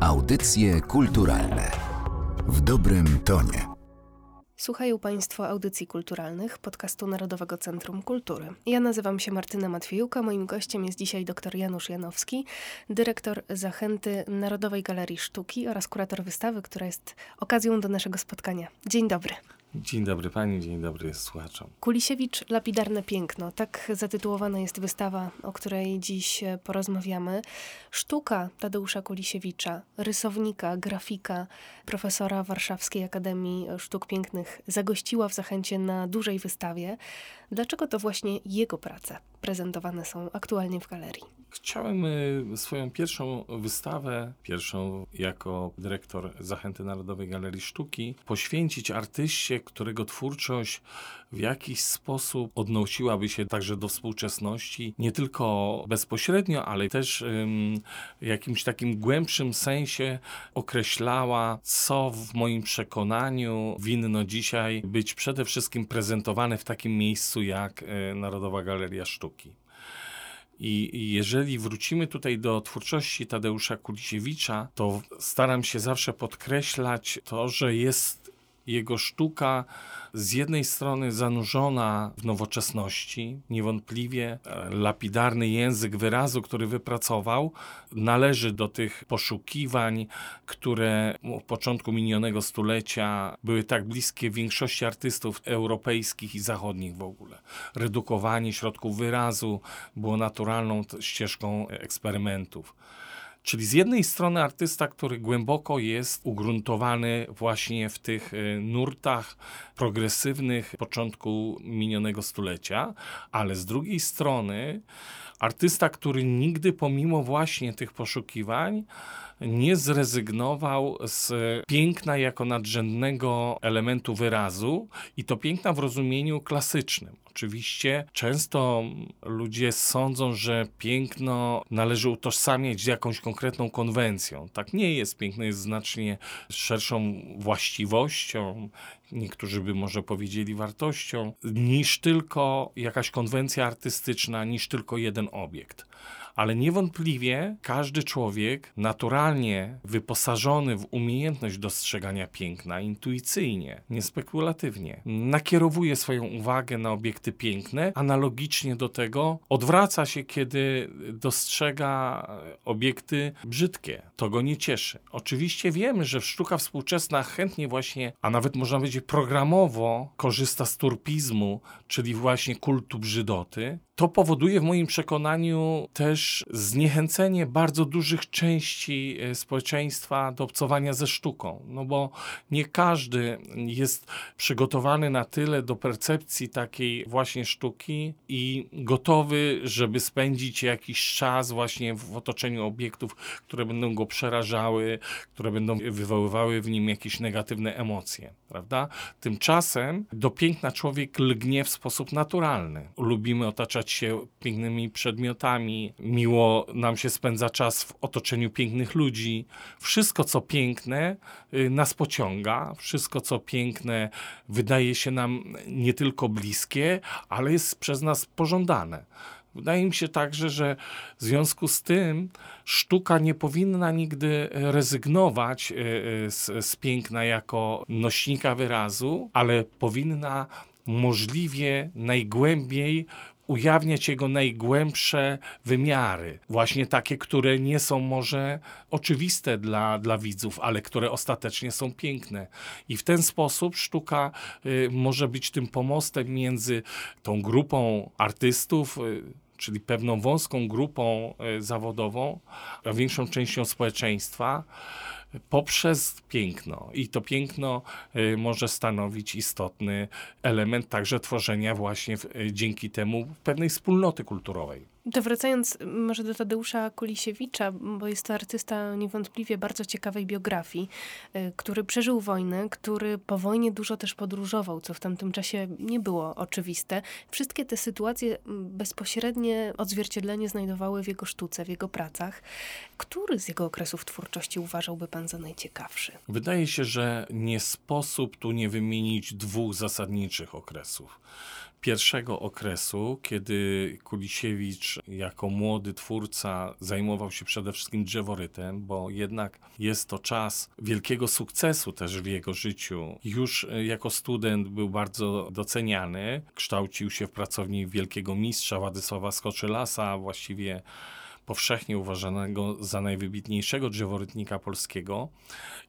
Audycje kulturalne w dobrym tonie. Słuchają Państwo audycji kulturalnych podcastu Narodowego Centrum Kultury. Ja nazywam się Martyna Matwiejuka. Moim gościem jest dzisiaj dr Janusz Janowski, dyrektor Zachęty Narodowej Galerii Sztuki oraz kurator wystawy, która jest okazją do naszego spotkania. Dzień dobry. Dzień dobry pani, dzień dobry słuchaczom. Kulisiewicz, lapidarne piękno. Tak zatytułowana jest wystawa, o której dziś e, porozmawiamy. Sztuka Tadeusza Kulisiewicza, rysownika, grafika, profesora Warszawskiej Akademii Sztuk Pięknych, zagościła w Zachęcie na dużej wystawie. Dlaczego to właśnie jego prace prezentowane są aktualnie w galerii? Chciałem swoją pierwszą wystawę, pierwszą jako dyrektor Zachęty Narodowej Galerii Sztuki, poświęcić artyście, którego twórczość w jakiś sposób odnosiłaby się także do współczesności, nie tylko bezpośrednio, ale też w jakimś takim głębszym sensie określała, co w moim przekonaniu winno dzisiaj być przede wszystkim prezentowane w takim miejscu jak e, Narodowa Galeria Sztuki. I jeżeli wrócimy tutaj do twórczości Tadeusza Kulisiewicza, to staram się zawsze podkreślać to, że jest jego sztuka z jednej strony zanurzona w nowoczesności, niewątpliwie e, lapidarny język wyrazu, który wypracował, należy do tych poszukiwań, które w początku minionego stulecia były tak bliskie większości artystów europejskich i zachodnich w ogóle. Redukowanie środków wyrazu było naturalną ścieżką eksperymentów. Czyli z jednej strony artysta, który głęboko jest ugruntowany właśnie w tych e, nurtach progresywnych początku minionego stulecia, ale z drugiej strony artysta, który nigdy pomimo właśnie tych poszukiwań nie zrezygnował z piękna jako nadrzędnego elementu wyrazu i to piękna w rozumieniu klasycznym. Oczywiście często ludzie sądzą, że piękno należy utożsamiać z jakąś konkretną konwencją. Tak nie jest. Piękno jest znacznie szerszą właściwością, niektórzy by może powiedzieli wartością, niż tylko jakaś konwencja artystyczna, niż tylko jeden obiekt ale niewątpliwie każdy człowiek naturalnie wyposażony w umiejętność dostrzegania piękna intuicyjnie, niespekulatywnie, nakierowuje swoją uwagę na obiekty piękne, analogicznie do tego odwraca się, kiedy dostrzega obiekty brzydkie. To go nie cieszy. Oczywiście wiemy, że sztuka współczesna chętnie właśnie, a nawet można powiedzieć programowo korzysta z turpizmu, czyli właśnie kultu brzydoty, to powoduje w moim przekonaniu też zniechęcenie bardzo dużych części e, społeczeństwa do obcowania ze sztuką, no bo nie każdy jest przygotowany na tyle do percepcji takiej właśnie sztuki i gotowy, żeby spędzić jakiś czas właśnie w otoczeniu obiektów, które będą go przerażały, które będą wywoływały w nim jakieś negatywne emocje, prawda? Tymczasem do piękna człowiek lgnie w sposób naturalny. Lubimy otaczać się pięknymi przedmiotami, miło nam się spędza czas w otoczeniu pięknych ludzi. Wszystko, co piękne, y, nas pociąga, wszystko, co piękne, wydaje się nam nie tylko bliskie, ale jest przez nas pożądane. Wydaje mi się także, że w związku z tym sztuka nie powinna nigdy rezygnować y, y, z, z piękna jako nośnika wyrazu, ale powinna możliwie najgłębiej ujawniać jego najgłębsze wymiary, właśnie takie, które nie są może oczywiste dla, dla widzów, ale które ostatecznie są piękne. I w ten sposób sztuka y, może być tym pomostem między tą grupą artystów, y, czyli pewną wąską grupą y, zawodową, a większą częścią społeczeństwa poprzez piękno. I to piękno y, może stanowić istotny element także tworzenia właśnie y, dzięki temu pewnej wspólnoty kulturowej. To wracając może do Tadeusza Kulisiewicza, bo jest to artysta niewątpliwie bardzo ciekawej biografii, y, który przeżył wojnę, który po wojnie dużo też podróżował, co w tamtym czasie nie było oczywiste. Wszystkie te sytuacje bezpośrednie odzwierciedlenie znajdowały w jego sztuce, w jego pracach. Który z jego okresów twórczości uważałby pan za najciekawszy? Wydaje się, że nie sposób tu nie wymienić dwóch zasadniczych okresów. Pierwszego okresu, kiedy Kulisiewicz jako młody twórca zajmował się przede wszystkim drzeworytem, bo jednak jest to czas wielkiego sukcesu też w jego życiu. Już e, jako student był bardzo doceniany, kształcił się w pracowni wielkiego mistrza Władysława Skoczylasa, właściwie powszechnie uważanego za najwybitniejszego drzeworytnika polskiego.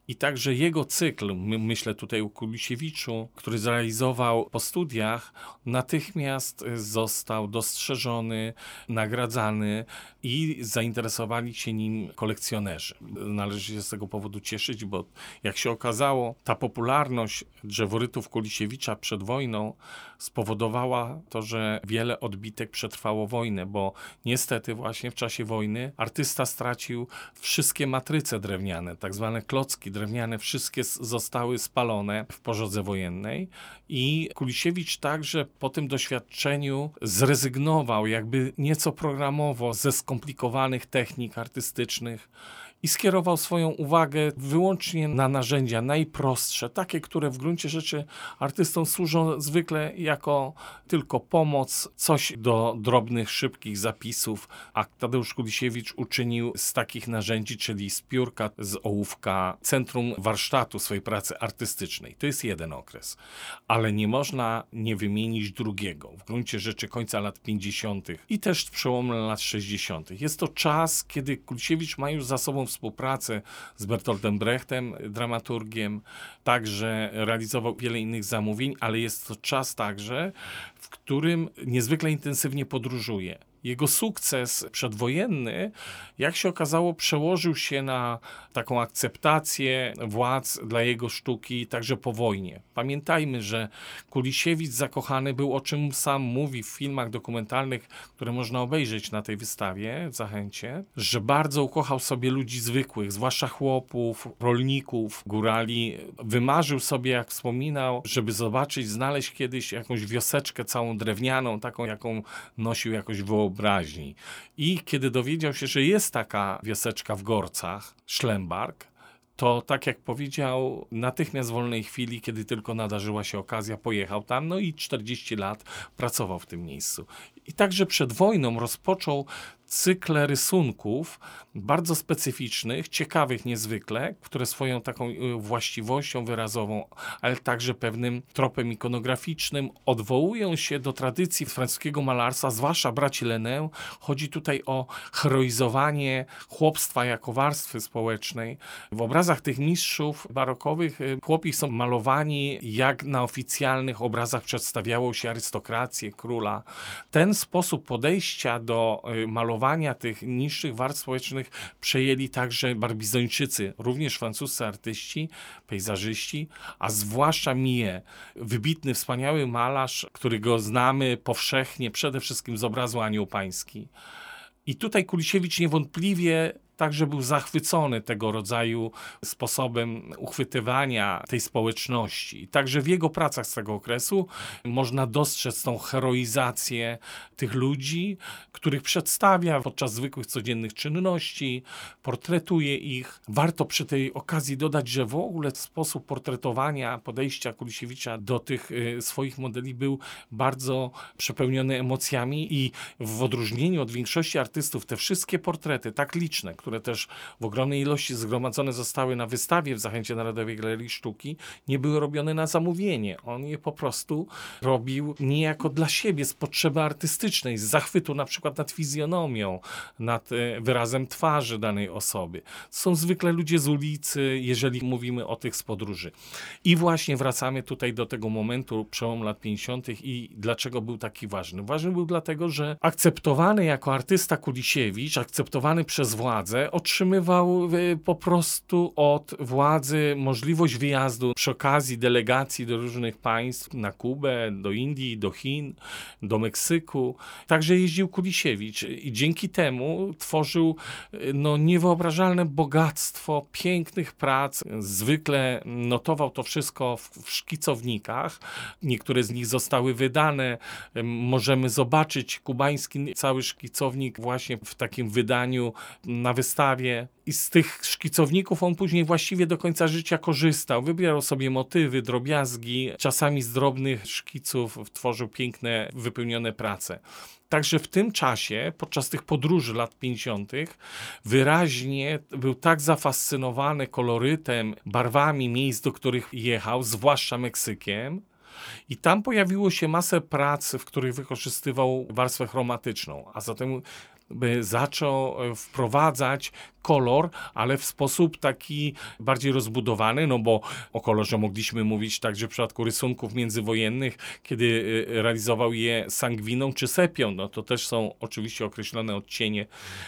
I także jego cykl, my, myślę tutaj o Kulisiewiczu, który zrealizował po studiach, natychmiast został dostrzeżony, nagradzany i zainteresowali się nim kolekcjonerzy. Należy się z tego powodu cieszyć, bo jak się okazało, ta popularność drzeworytów Kulisiewicza przed wojną spowodowała to, że wiele odbitek przetrwało wojnę, bo niestety właśnie w czasie wojny artysta stracił wszystkie matryce drewniane, tak zwane klocki drewniane, wszystkie zostały spalone w pożodze wojennej i Kulisiewicz także po tym doświadczeniu zrezygnował jakby nieco programowo ze skomplikowanych technik artystycznych i skierował swoją uwagę wyłącznie na narzędzia najprostsze, takie, które w gruncie rzeczy artystom służą zwykle jako tylko pomoc, coś do drobnych, szybkich zapisów, a Tadeusz Kulisiewicz uczynił z takich narzędzi, czyli z piórka, z ołówka, centrum warsztatu swojej pracy artystycznej. To jest jeden okres, ale nie można nie wymienić drugiego. W gruncie rzeczy końca lat 50. i też przełomu lat 60. Jest to czas, kiedy Kulisiewicz ma już za sobą współpracę z Bertoldem Brechtem, dramaturgiem, także realizował wiele innych zamówień, ale jest to czas także, w którym niezwykle intensywnie podróżuje. Jego sukces przedwojenny, jak się okazało, przełożył się na taką akceptację władz dla jego sztuki także po wojnie. Pamiętajmy, że Kulisiewicz zakochany był, o czym sam mówi w filmach dokumentalnych, które można obejrzeć na tej wystawie w Zachęcie, że bardzo ukochał sobie ludzi zwykłych, zwłaszcza chłopów, rolników, górali. Wymarzył sobie, jak wspominał, żeby zobaczyć, znaleźć kiedyś jakąś wioseczkę całą drewnianą, taką, jaką nosił jakoś wyobraźnię wyobraźni. I kiedy dowiedział się, że jest taka wioseczka w Gorcach, Szlembark, to tak jak powiedział, natychmiast w wolnej chwili, kiedy tylko nadarzyła się okazja, pojechał tam, no i 40 lat pracował w tym miejscu. I także przed wojną rozpoczął cykle rysunków bardzo specyficznych, ciekawych niezwykle, które swoją taką y, właściwością wyrazową, ale także pewnym tropem ikonograficznym odwołują się do tradycji francuskiego malarstwa, zwłaszcza braci Lenę. Chodzi tutaj o heroizowanie chłopstwa jako warstwy społecznej. W obrazach tych mistrzów barokowych y, chłopi są malowani jak na oficjalnych obrazach przedstawiało się arystokrację, króla. Ten sposób podejścia do y, malowania tych niższych warstw społecznych przejęli także barbizończycy, również francuscy artyści, pejzażyści, a zwłaszcza Mie, wybitny, wspaniały malarz, którego znamy powszechnie, przede wszystkim z obrazu Anioł Pański. I tutaj Kulisiewicz niewątpliwie także był zachwycony tego rodzaju sposobem uchwytywania tej społeczności. Także w jego pracach z tego okresu można dostrzec tą heroizację tych ludzi, których przedstawia podczas zwykłych codziennych czynności, portretuje ich. Warto przy tej okazji dodać, że w ogóle sposób portretowania, podejścia Kulisiewicza do tych y, swoich modeli był bardzo przepełniony emocjami i w odróżnieniu od większości artystów te wszystkie portrety, tak liczne, które które też w ogromnej ilości zgromadzone zostały na wystawie w Zachęcie Narodowej Galerii Sztuki, nie były robione na zamówienie. On je po prostu robił niejako dla siebie, z potrzeby artystycznej, z zachwytu na przykład nad fizjonomią, nad e, wyrazem twarzy danej osoby. Są zwykle ludzie z ulicy, jeżeli mówimy o tych z podróży. I właśnie wracamy tutaj do tego momentu, przełom lat 50. i dlaczego był taki ważny. Ważny był dlatego, że akceptowany jako artysta Kulisiewicz, akceptowany przez władzę, otrzymywał e, po prostu od władzy możliwość wyjazdu przy okazji delegacji do różnych państw, na Kubę, do Indii, do Chin, do Meksyku. Także jeździł Kulisiewicz i dzięki temu tworzył e, no, niewyobrażalne bogactwo pięknych prac. Zwykle notował to wszystko w, w szkicownikach. Niektóre z nich zostały wydane. Możemy zobaczyć kubański cały szkicownik właśnie w takim wydaniu na wystawie wystawie. I z tych szkicowników on później właściwie do końca życia korzystał. Wybierał sobie motywy, drobiazgi, czasami z drobnych szkiców tworzył piękne, wypełnione prace. Także w tym czasie, podczas tych podróży lat 50., wyraźnie był tak zafascynowany kolorytem, barwami miejsc, do których jechał, zwłaszcza Meksykiem, i tam pojawiło się masę prac, w których wykorzystywał warstwę chromatyczną, a zatem zaczął e, wprowadzać kolor, ale w sposób taki bardziej rozbudowany, no bo o kolorze mogliśmy mówić także w przypadku rysunków międzywojennych, kiedy e, realizował je sangwiną czy sepią, no to też są oczywiście określone odcienie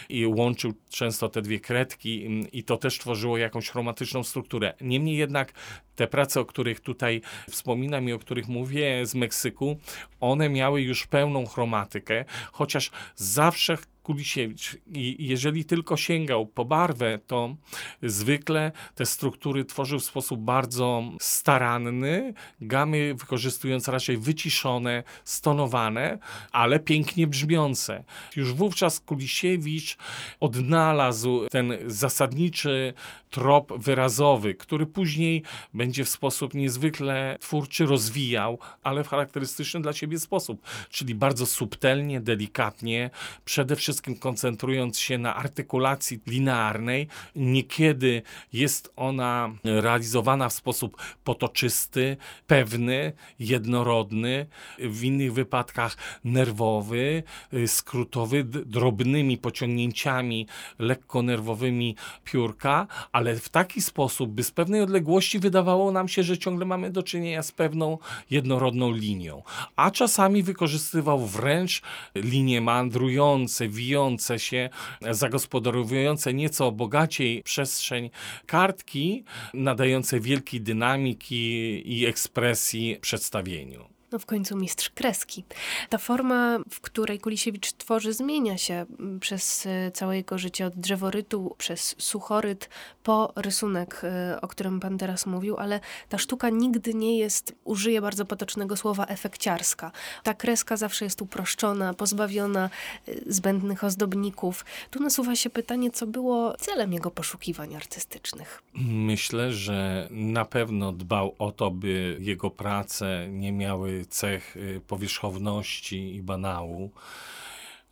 i łączył często te dwie kredki mm, i to też tworzyło jakąś chromatyczną strukturę. Niemniej jednak te prace, o których tutaj wspominam i o których mówię z Meksyku, one miały już pełną chromatykę, chociaż zawsze Kulisiewicz, i jeżeli tylko sięgał po barwę, to zwykle te struktury tworzył w sposób bardzo staranny, gamy wykorzystując raczej wyciszone, stonowane, ale pięknie brzmiące. Już wówczas Kulisiewicz odnalazł ten zasadniczy trop wyrazowy, który później będzie w sposób niezwykle twórczy rozwijał, ale w charakterystyczny dla siebie sposób, czyli bardzo subtelnie, delikatnie, przede wszystkim koncentrując się na artykulacji linearnej. Niekiedy jest ona realizowana w sposób potoczysty, pewny, jednorodny, w innych wypadkach nerwowy, skrótowy, drobnymi pociągnięciami lekko nerwowymi piórka, ale w taki sposób, by z pewnej odległości wydawało nam się, że ciągle mamy do czynienia z pewną jednorodną linią. A czasami wykorzystywał wręcz linie mandrujące, wijące się, zagospodarowujące nieco bogaciej przestrzeń kartki, nadające wielkiej dynamiki i ekspresji przedstawieniu no w końcu mistrz kreski. Ta forma, w której Kulisiewicz tworzy, zmienia się mm, przez e, całe jego życie, od drzeworytu przez suchoryt po rysunek, e, o którym pan teraz mówił, ale ta sztuka nigdy nie jest, użyję bardzo potocznego słowa, efekciarska. Ta kreska zawsze jest uproszczona, pozbawiona e, zbędnych ozdobników. Tu nasuwa się pytanie, co było celem jego poszukiwań artystycznych. Myślę, że na pewno dbał o to, by jego prace nie miały cech y, powierzchowności i banału.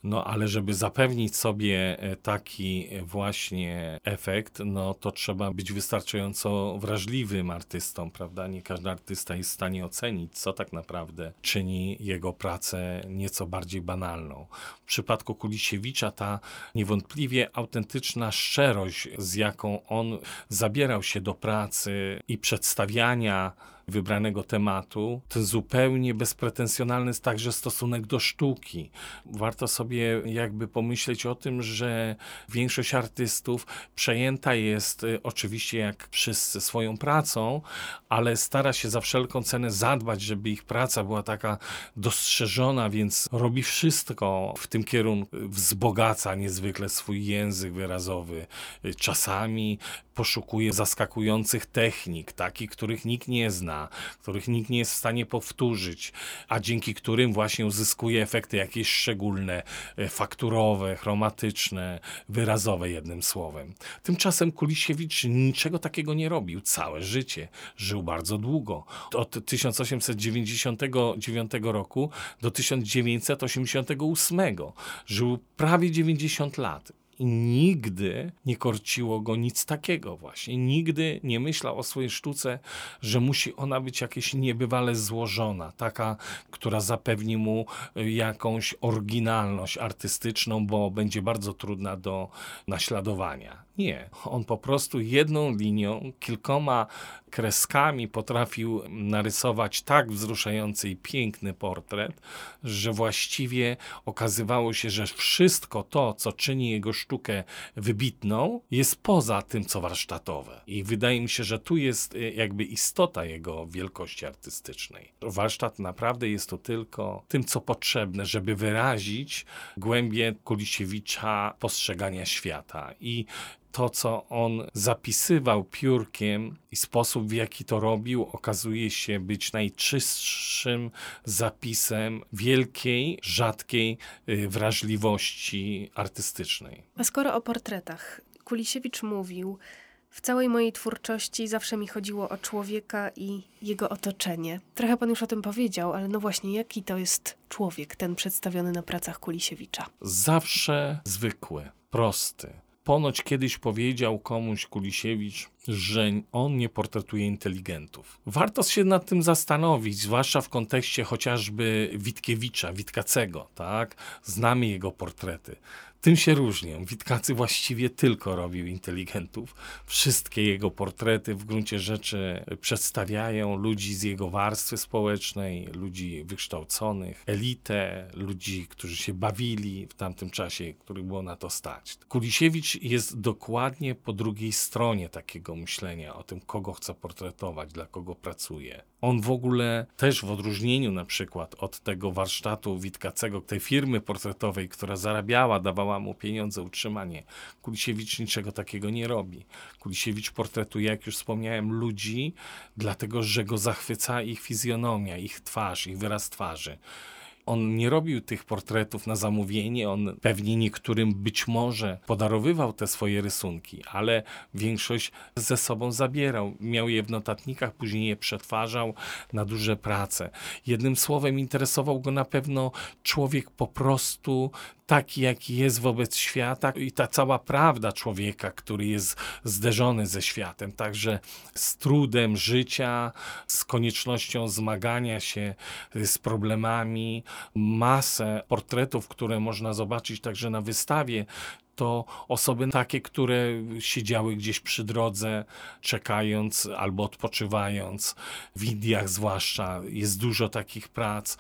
No ale żeby zapewnić sobie e, taki właśnie efekt, no to trzeba być wystarczająco wrażliwym artystą, prawda? Nie każdy artysta jest w stanie ocenić, co tak naprawdę czyni jego pracę nieco bardziej banalną. W przypadku Kulisiewicza ta niewątpliwie autentyczna szczerość, z jaką on zabierał się do pracy i przedstawiania wybranego tematu, to zupełnie bezpretensjonalny jest także stosunek do sztuki. Warto sobie jakby pomyśleć o tym, że większość artystów przejęta jest y, oczywiście jak wszyscy swoją pracą, ale stara się za wszelką cenę zadbać, żeby ich praca była taka dostrzeżona, więc robi wszystko w tym kierunku, wzbogaca niezwykle swój język wyrazowy. Czasami poszukuje zaskakujących technik, takich, których nikt nie zna, których nikt nie jest w stanie powtórzyć, a dzięki którym właśnie uzyskuje efekty jakieś szczególne, e, fakturowe, chromatyczne, wyrazowe jednym słowem. Tymczasem Kulisiewicz niczego takiego nie robił całe życie. Żył bardzo długo. Od 1899 roku do 1988. Żył prawie 90 lat i nigdy nie korciło go nic takiego właśnie. Nigdy nie myślał o swojej sztuce, że musi ona być jakieś niebywale złożona, taka, która zapewni mu y, jakąś oryginalność artystyczną, bo będzie bardzo trudna do naśladowania. Nie, on po prostu jedną linią, kilkoma kreskami potrafił narysować tak wzruszający i piękny portret, że właściwie okazywało się, że wszystko to, co czyni jego sztukę wybitną, jest poza tym, co warsztatowe. I wydaje mi się, że tu jest y, jakby istota jego wielkości artystycznej. Warsztat naprawdę jest to tylko tym, co potrzebne, żeby wyrazić głębię Kulisiewicza postrzegania świata. I to, co on zapisywał piórkiem i sposób, w jaki to robił, okazuje się być najczystszym zapisem wielkiej, rzadkiej y, wrażliwości artystycznej. A skoro o portretach, Kulisiewicz mówił, w całej mojej twórczości zawsze mi chodziło o człowieka i jego otoczenie. Trochę pan już o tym powiedział, ale no właśnie, jaki to jest człowiek, ten przedstawiony na pracach Kulisiewicza? Zawsze zwykły, prosty. Ponoć kiedyś powiedział komuś Kulisiewicz, że on nie portretuje inteligentów. Warto się nad tym zastanowić, zwłaszcza w kontekście chociażby Witkiewicza, Witkacego, tak? Znamy jego portrety. Tym się różnią. Witkacy właściwie tylko robił inteligentów. Wszystkie jego portrety w gruncie rzeczy przedstawiają ludzi z jego warstwy społecznej, ludzi wykształconych, elitę, ludzi, którzy się bawili w tamtym czasie, których było na to stać. Kulisiewicz jest dokładnie po drugiej stronie takiego myślenia o tym, kogo chce portretować, dla kogo pracuje. On w ogóle też w odróżnieniu na przykład od tego warsztatu Witkacego, tej firmy portretowej, która zarabiała, dawała mu pieniądze, utrzymanie, Kulisiewicz niczego takiego nie robi. Kulisiewicz portretuje, jak już wspomniałem, ludzi, dlatego że go zachwyca ich fizjonomia, ich twarz, ich wyraz twarzy. On nie robił tych portretów na zamówienie, on pewnie niektórym być może podarowywał te swoje rysunki, ale większość ze sobą zabierał. Miał je w notatnikach, później je przetwarzał na duże prace. Jednym słowem, interesował go na pewno człowiek po prostu taki, jaki jest wobec świata i ta cała prawda człowieka, który jest zderzony ze światem, także z trudem życia, z koniecznością zmagania się z problemami, masę portretów, które można zobaczyć także na wystawie to osoby takie, które siedziały gdzieś przy drodze, czekając albo odpoczywając, w Indiach zwłaszcza. Jest dużo takich prac.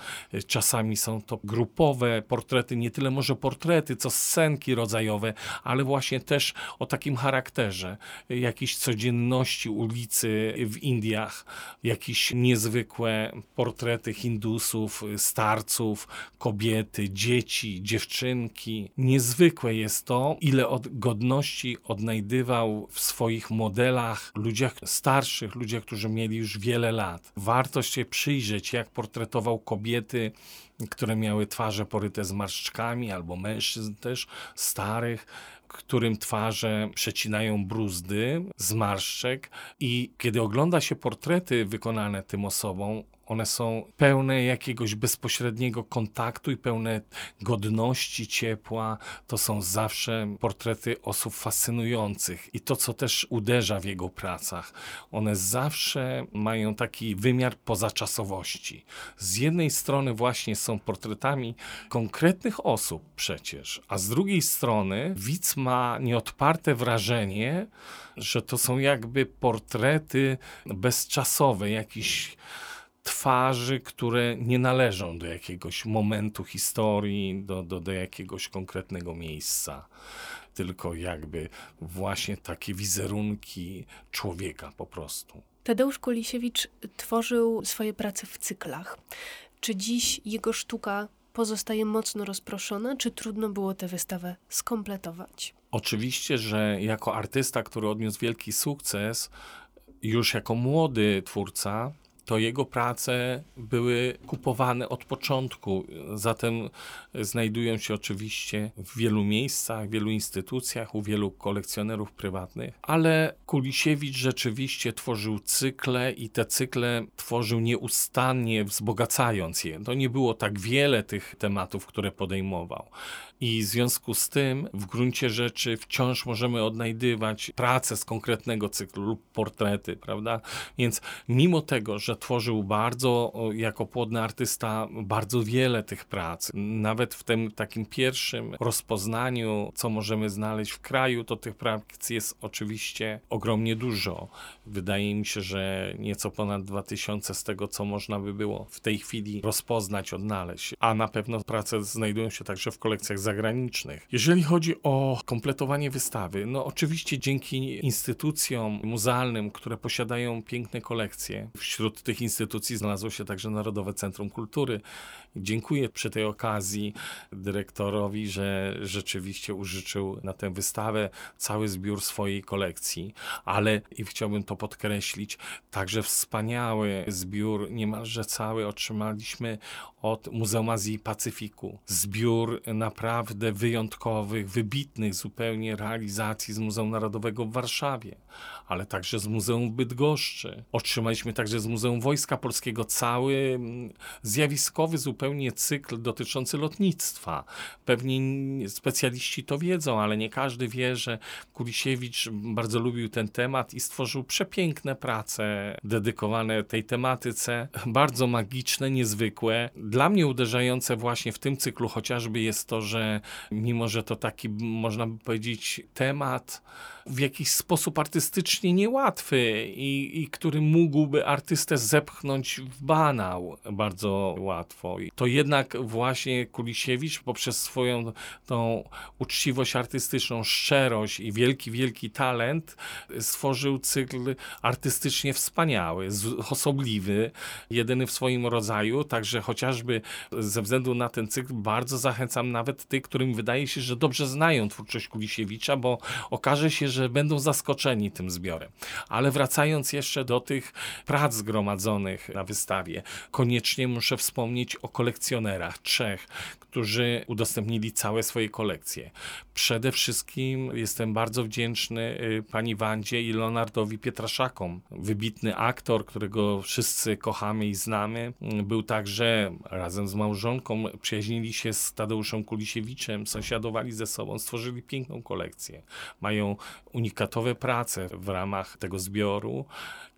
Czasami są to grupowe portrety, nie tyle może portrety, co scenki rodzajowe, ale właśnie też o takim charakterze, jakiejś codzienności ulicy w Indiach, jakieś niezwykłe portrety Hindusów, starców, kobiety, dzieci, dziewczynki. Niezwykłe jest to, ile od godności odnajdywał w swoich modelach ludziach starszych, ludziach, którzy mieli już wiele lat. Warto się przyjrzeć, jak portretował kobiety, które miały twarze poryte zmarszczkami, albo mężczyzn też starych, którym twarze przecinają bruzdy, zmarszczek i kiedy ogląda się portrety wykonane tym osobom, one są pełne jakiegoś bezpośredniego kontaktu i pełne godności, ciepła. To są zawsze portrety osób fascynujących. I to, co też uderza w jego pracach, one zawsze mają taki wymiar pozaczasowości. Z jednej strony właśnie są portretami konkretnych osób przecież, a z drugiej strony widz ma nieodparte wrażenie, że to są jakby portrety bezczasowe, jakiś twarzy, które nie należą do jakiegoś momentu historii, do, do, do jakiegoś konkretnego miejsca, tylko jakby właśnie takie wizerunki człowieka po prostu. Tadeusz Kolisiewicz tworzył swoje prace w cyklach. Czy dziś jego sztuka pozostaje mocno rozproszona, czy trudno było tę wystawę skompletować? Oczywiście, że jako artysta, który odniósł wielki sukces, już jako młody twórca, to jego prace były kupowane od początku. Zatem znajdują się oczywiście w wielu miejscach, w wielu instytucjach, u wielu kolekcjonerów prywatnych, ale Kulisiewicz rzeczywiście tworzył cykle i te cykle tworzył nieustannie, wzbogacając je. To nie było tak wiele tych tematów, które podejmował. I w związku z tym, w gruncie rzeczy, wciąż możemy odnajdywać pracę z konkretnego cyklu lub portrety, prawda? Więc mimo tego, że tworzył bardzo, jako płodny artysta, bardzo wiele tych prac, nawet w tym takim pierwszym rozpoznaniu, co możemy znaleźć w kraju, to tych prac jest oczywiście ogromnie dużo. Wydaje mi się, że nieco ponad 2000 z tego, co można by było w tej chwili rozpoznać, odnaleźć. A na pewno prace znajdują się także w kolekcjach zagranicznych. Jeżeli chodzi o kompletowanie wystawy, no oczywiście dzięki instytucjom muzealnym, które posiadają piękne kolekcje, wśród tych instytucji znalazło się także Narodowe Centrum Kultury. Dziękuję przy tej okazji dyrektorowi, że rzeczywiście użyczył na tę wystawę cały zbiór swojej kolekcji, ale i chciałbym to podkreślić, także wspaniały zbiór, niemalże cały otrzymaliśmy od Muzeum Azji i Pacyfiku. Zbiór naprawdę wyjątkowych, wybitnych zupełnie realizacji z Muzeum Narodowego w Warszawie, ale także z Muzeum w Bydgoszczy. Otrzymaliśmy także z Muzeum Wojska Polskiego cały mm, zjawiskowy zupełnie cykl dotyczący lotnictwa. Pewnie specjaliści to wiedzą, ale nie każdy wie, że Kulisiewicz bardzo lubił ten temat i stworzył przepiękne prace dedykowane tej tematyce, bardzo magiczne, niezwykłe. Dla mnie uderzające właśnie w tym cyklu chociażby jest to, że mimo, że to taki, można by powiedzieć, temat, w jakiś sposób artystycznie niełatwy i, i który mógłby artystę zepchnąć w banał bardzo łatwo. To jednak właśnie Kulisiewicz poprzez swoją tą uczciwość artystyczną, szczerość i wielki, wielki talent stworzył cykl artystycznie wspaniały, osobliwy, jedyny w swoim rodzaju, także chociażby ze względu na ten cykl bardzo zachęcam nawet tych, którym wydaje się, że dobrze znają twórczość Kulisiewicza, bo okaże się, że będą zaskoczeni tym zbiorem. Ale wracając jeszcze do tych prac zgromadzonych na wystawie, koniecznie muszę wspomnieć o kolekcjonerach, trzech, którzy udostępnili całe swoje kolekcje. Przede wszystkim jestem bardzo wdzięczny y, pani Wandzie i Leonardowi Pietraszakom. Wybitny aktor, którego wszyscy kochamy i znamy. Był także razem z małżonką, przyjaźnili się z Tadeuszem Kulisiewiczem, sąsiadowali ze sobą, stworzyli piękną kolekcję. Mają unikatowe prace w ramach tego zbioru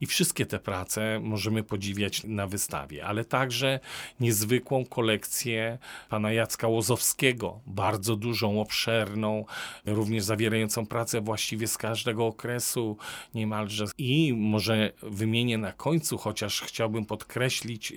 i wszystkie te prace możemy podziwiać na wystawie, ale także niezwykłą kolekcję pana Jacka Łozowskiego, bardzo dużą, obszerną, również zawierającą pracę właściwie z każdego okresu niemalże. I może wymienię na końcu, chociaż chciałbym podkreślić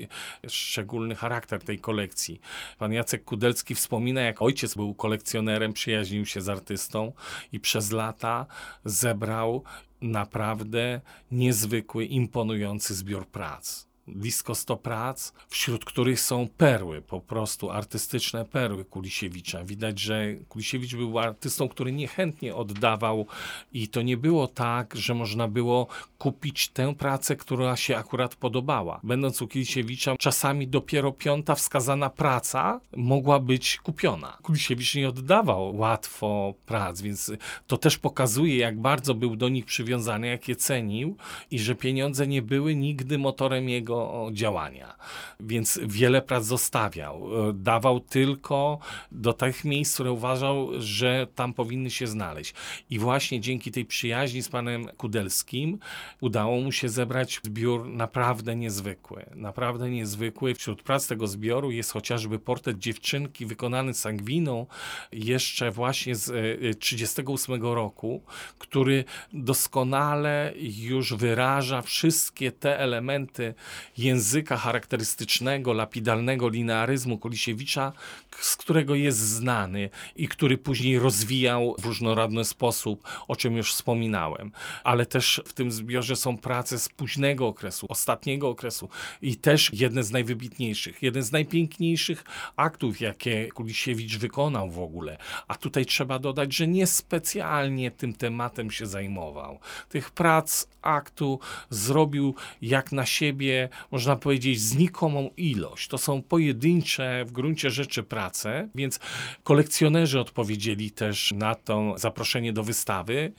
szczególny charakter tej kolekcji. Pan Jacek Kudelski wspomina, jak ojciec był kolekcjonerem, przyjaźnił się z artystą i przez lata zebrał naprawdę niezwykły, imponujący zbiór prac blisko 100 prac, wśród których są perły, po prostu artystyczne perły Kulisiewicza. Widać, że Kulisiewicz był artystą, który niechętnie oddawał i to nie było tak, że można było kupić tę pracę, która się akurat podobała. Będąc u Kulisiewicza, czasami dopiero piąta wskazana praca mogła być kupiona. Kulisiewicz nie oddawał łatwo prac, więc to też pokazuje, jak bardzo był do nich przywiązany, jak je cenił i że pieniądze nie były nigdy motorem jego działania. Więc wiele prac zostawiał. E, dawał tylko do tych miejsc, które uważał, że tam powinny się znaleźć. I właśnie dzięki tej przyjaźni z panem Kudelskim udało mu się zebrać zbiór naprawdę niezwykły. Naprawdę niezwykły. Wśród prac tego zbioru jest chociażby portret dziewczynki wykonany sangwiną jeszcze właśnie z 1938 e, roku, który doskonale już wyraża wszystkie te elementy języka charakterystycznego, lapidalnego linearyzmu Kolisiewicza, z którego jest znany i który później rozwijał w różnorodny sposób, o czym już wspominałem. Ale też w tym zbiorze są prace z późnego okresu, ostatniego okresu i też jedne z najwybitniejszych, jeden z najpiękniejszych aktów, jakie Kulisiewicz wykonał w ogóle. A tutaj trzeba dodać, że niespecjalnie tym tematem się zajmował. Tych prac aktu zrobił jak na siebie można powiedzieć, znikomą ilość. To są pojedyncze w gruncie rzeczy prace, więc kolekcjonerzy odpowiedzieli też na to zaproszenie do wystawy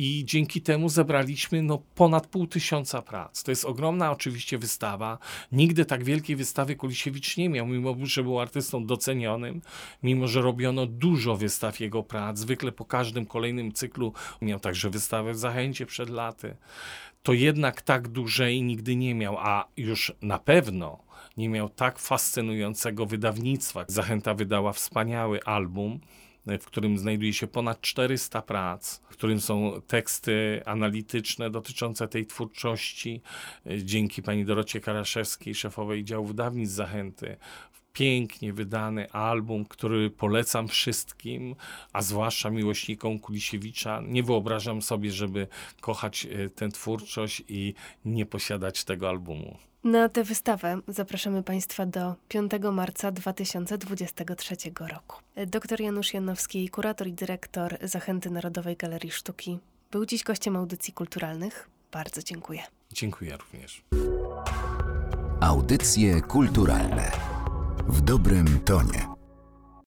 i dzięki temu zebraliśmy no, ponad pół tysiąca prac. To jest ogromna oczywiście wystawa. Nigdy tak wielkiej wystawy Kulisiewicz nie miał, mimo że był artystą docenionym, mimo że robiono dużo wystaw jego prac. Zwykle po każdym kolejnym cyklu miał także wystawę w Zachęcie przed laty to jednak tak dużej nigdy nie miał, a już na pewno nie miał tak fascynującego wydawnictwa. Zachęta wydała wspaniały album, w którym znajduje się ponad 400 prac, w którym są teksty analityczne dotyczące tej twórczości. Dzięki pani Dorocie Karaszewskiej, szefowej działu wydawnictw Zachęty, pięknie wydany album, który polecam wszystkim, a zwłaszcza miłośnikom Kulisiewicza. Nie wyobrażam sobie, żeby kochać e, tę twórczość i nie posiadać tego albumu. Na tę wystawę zapraszamy Państwa do 5 marca 2023 roku. Dr Janusz Janowski, kurator i dyrektor Zachęty Narodowej Galerii Sztuki, był dziś gościem audycji kulturalnych. Bardzo dziękuję. Dziękuję również. Audycje kulturalne W dobrym tonie.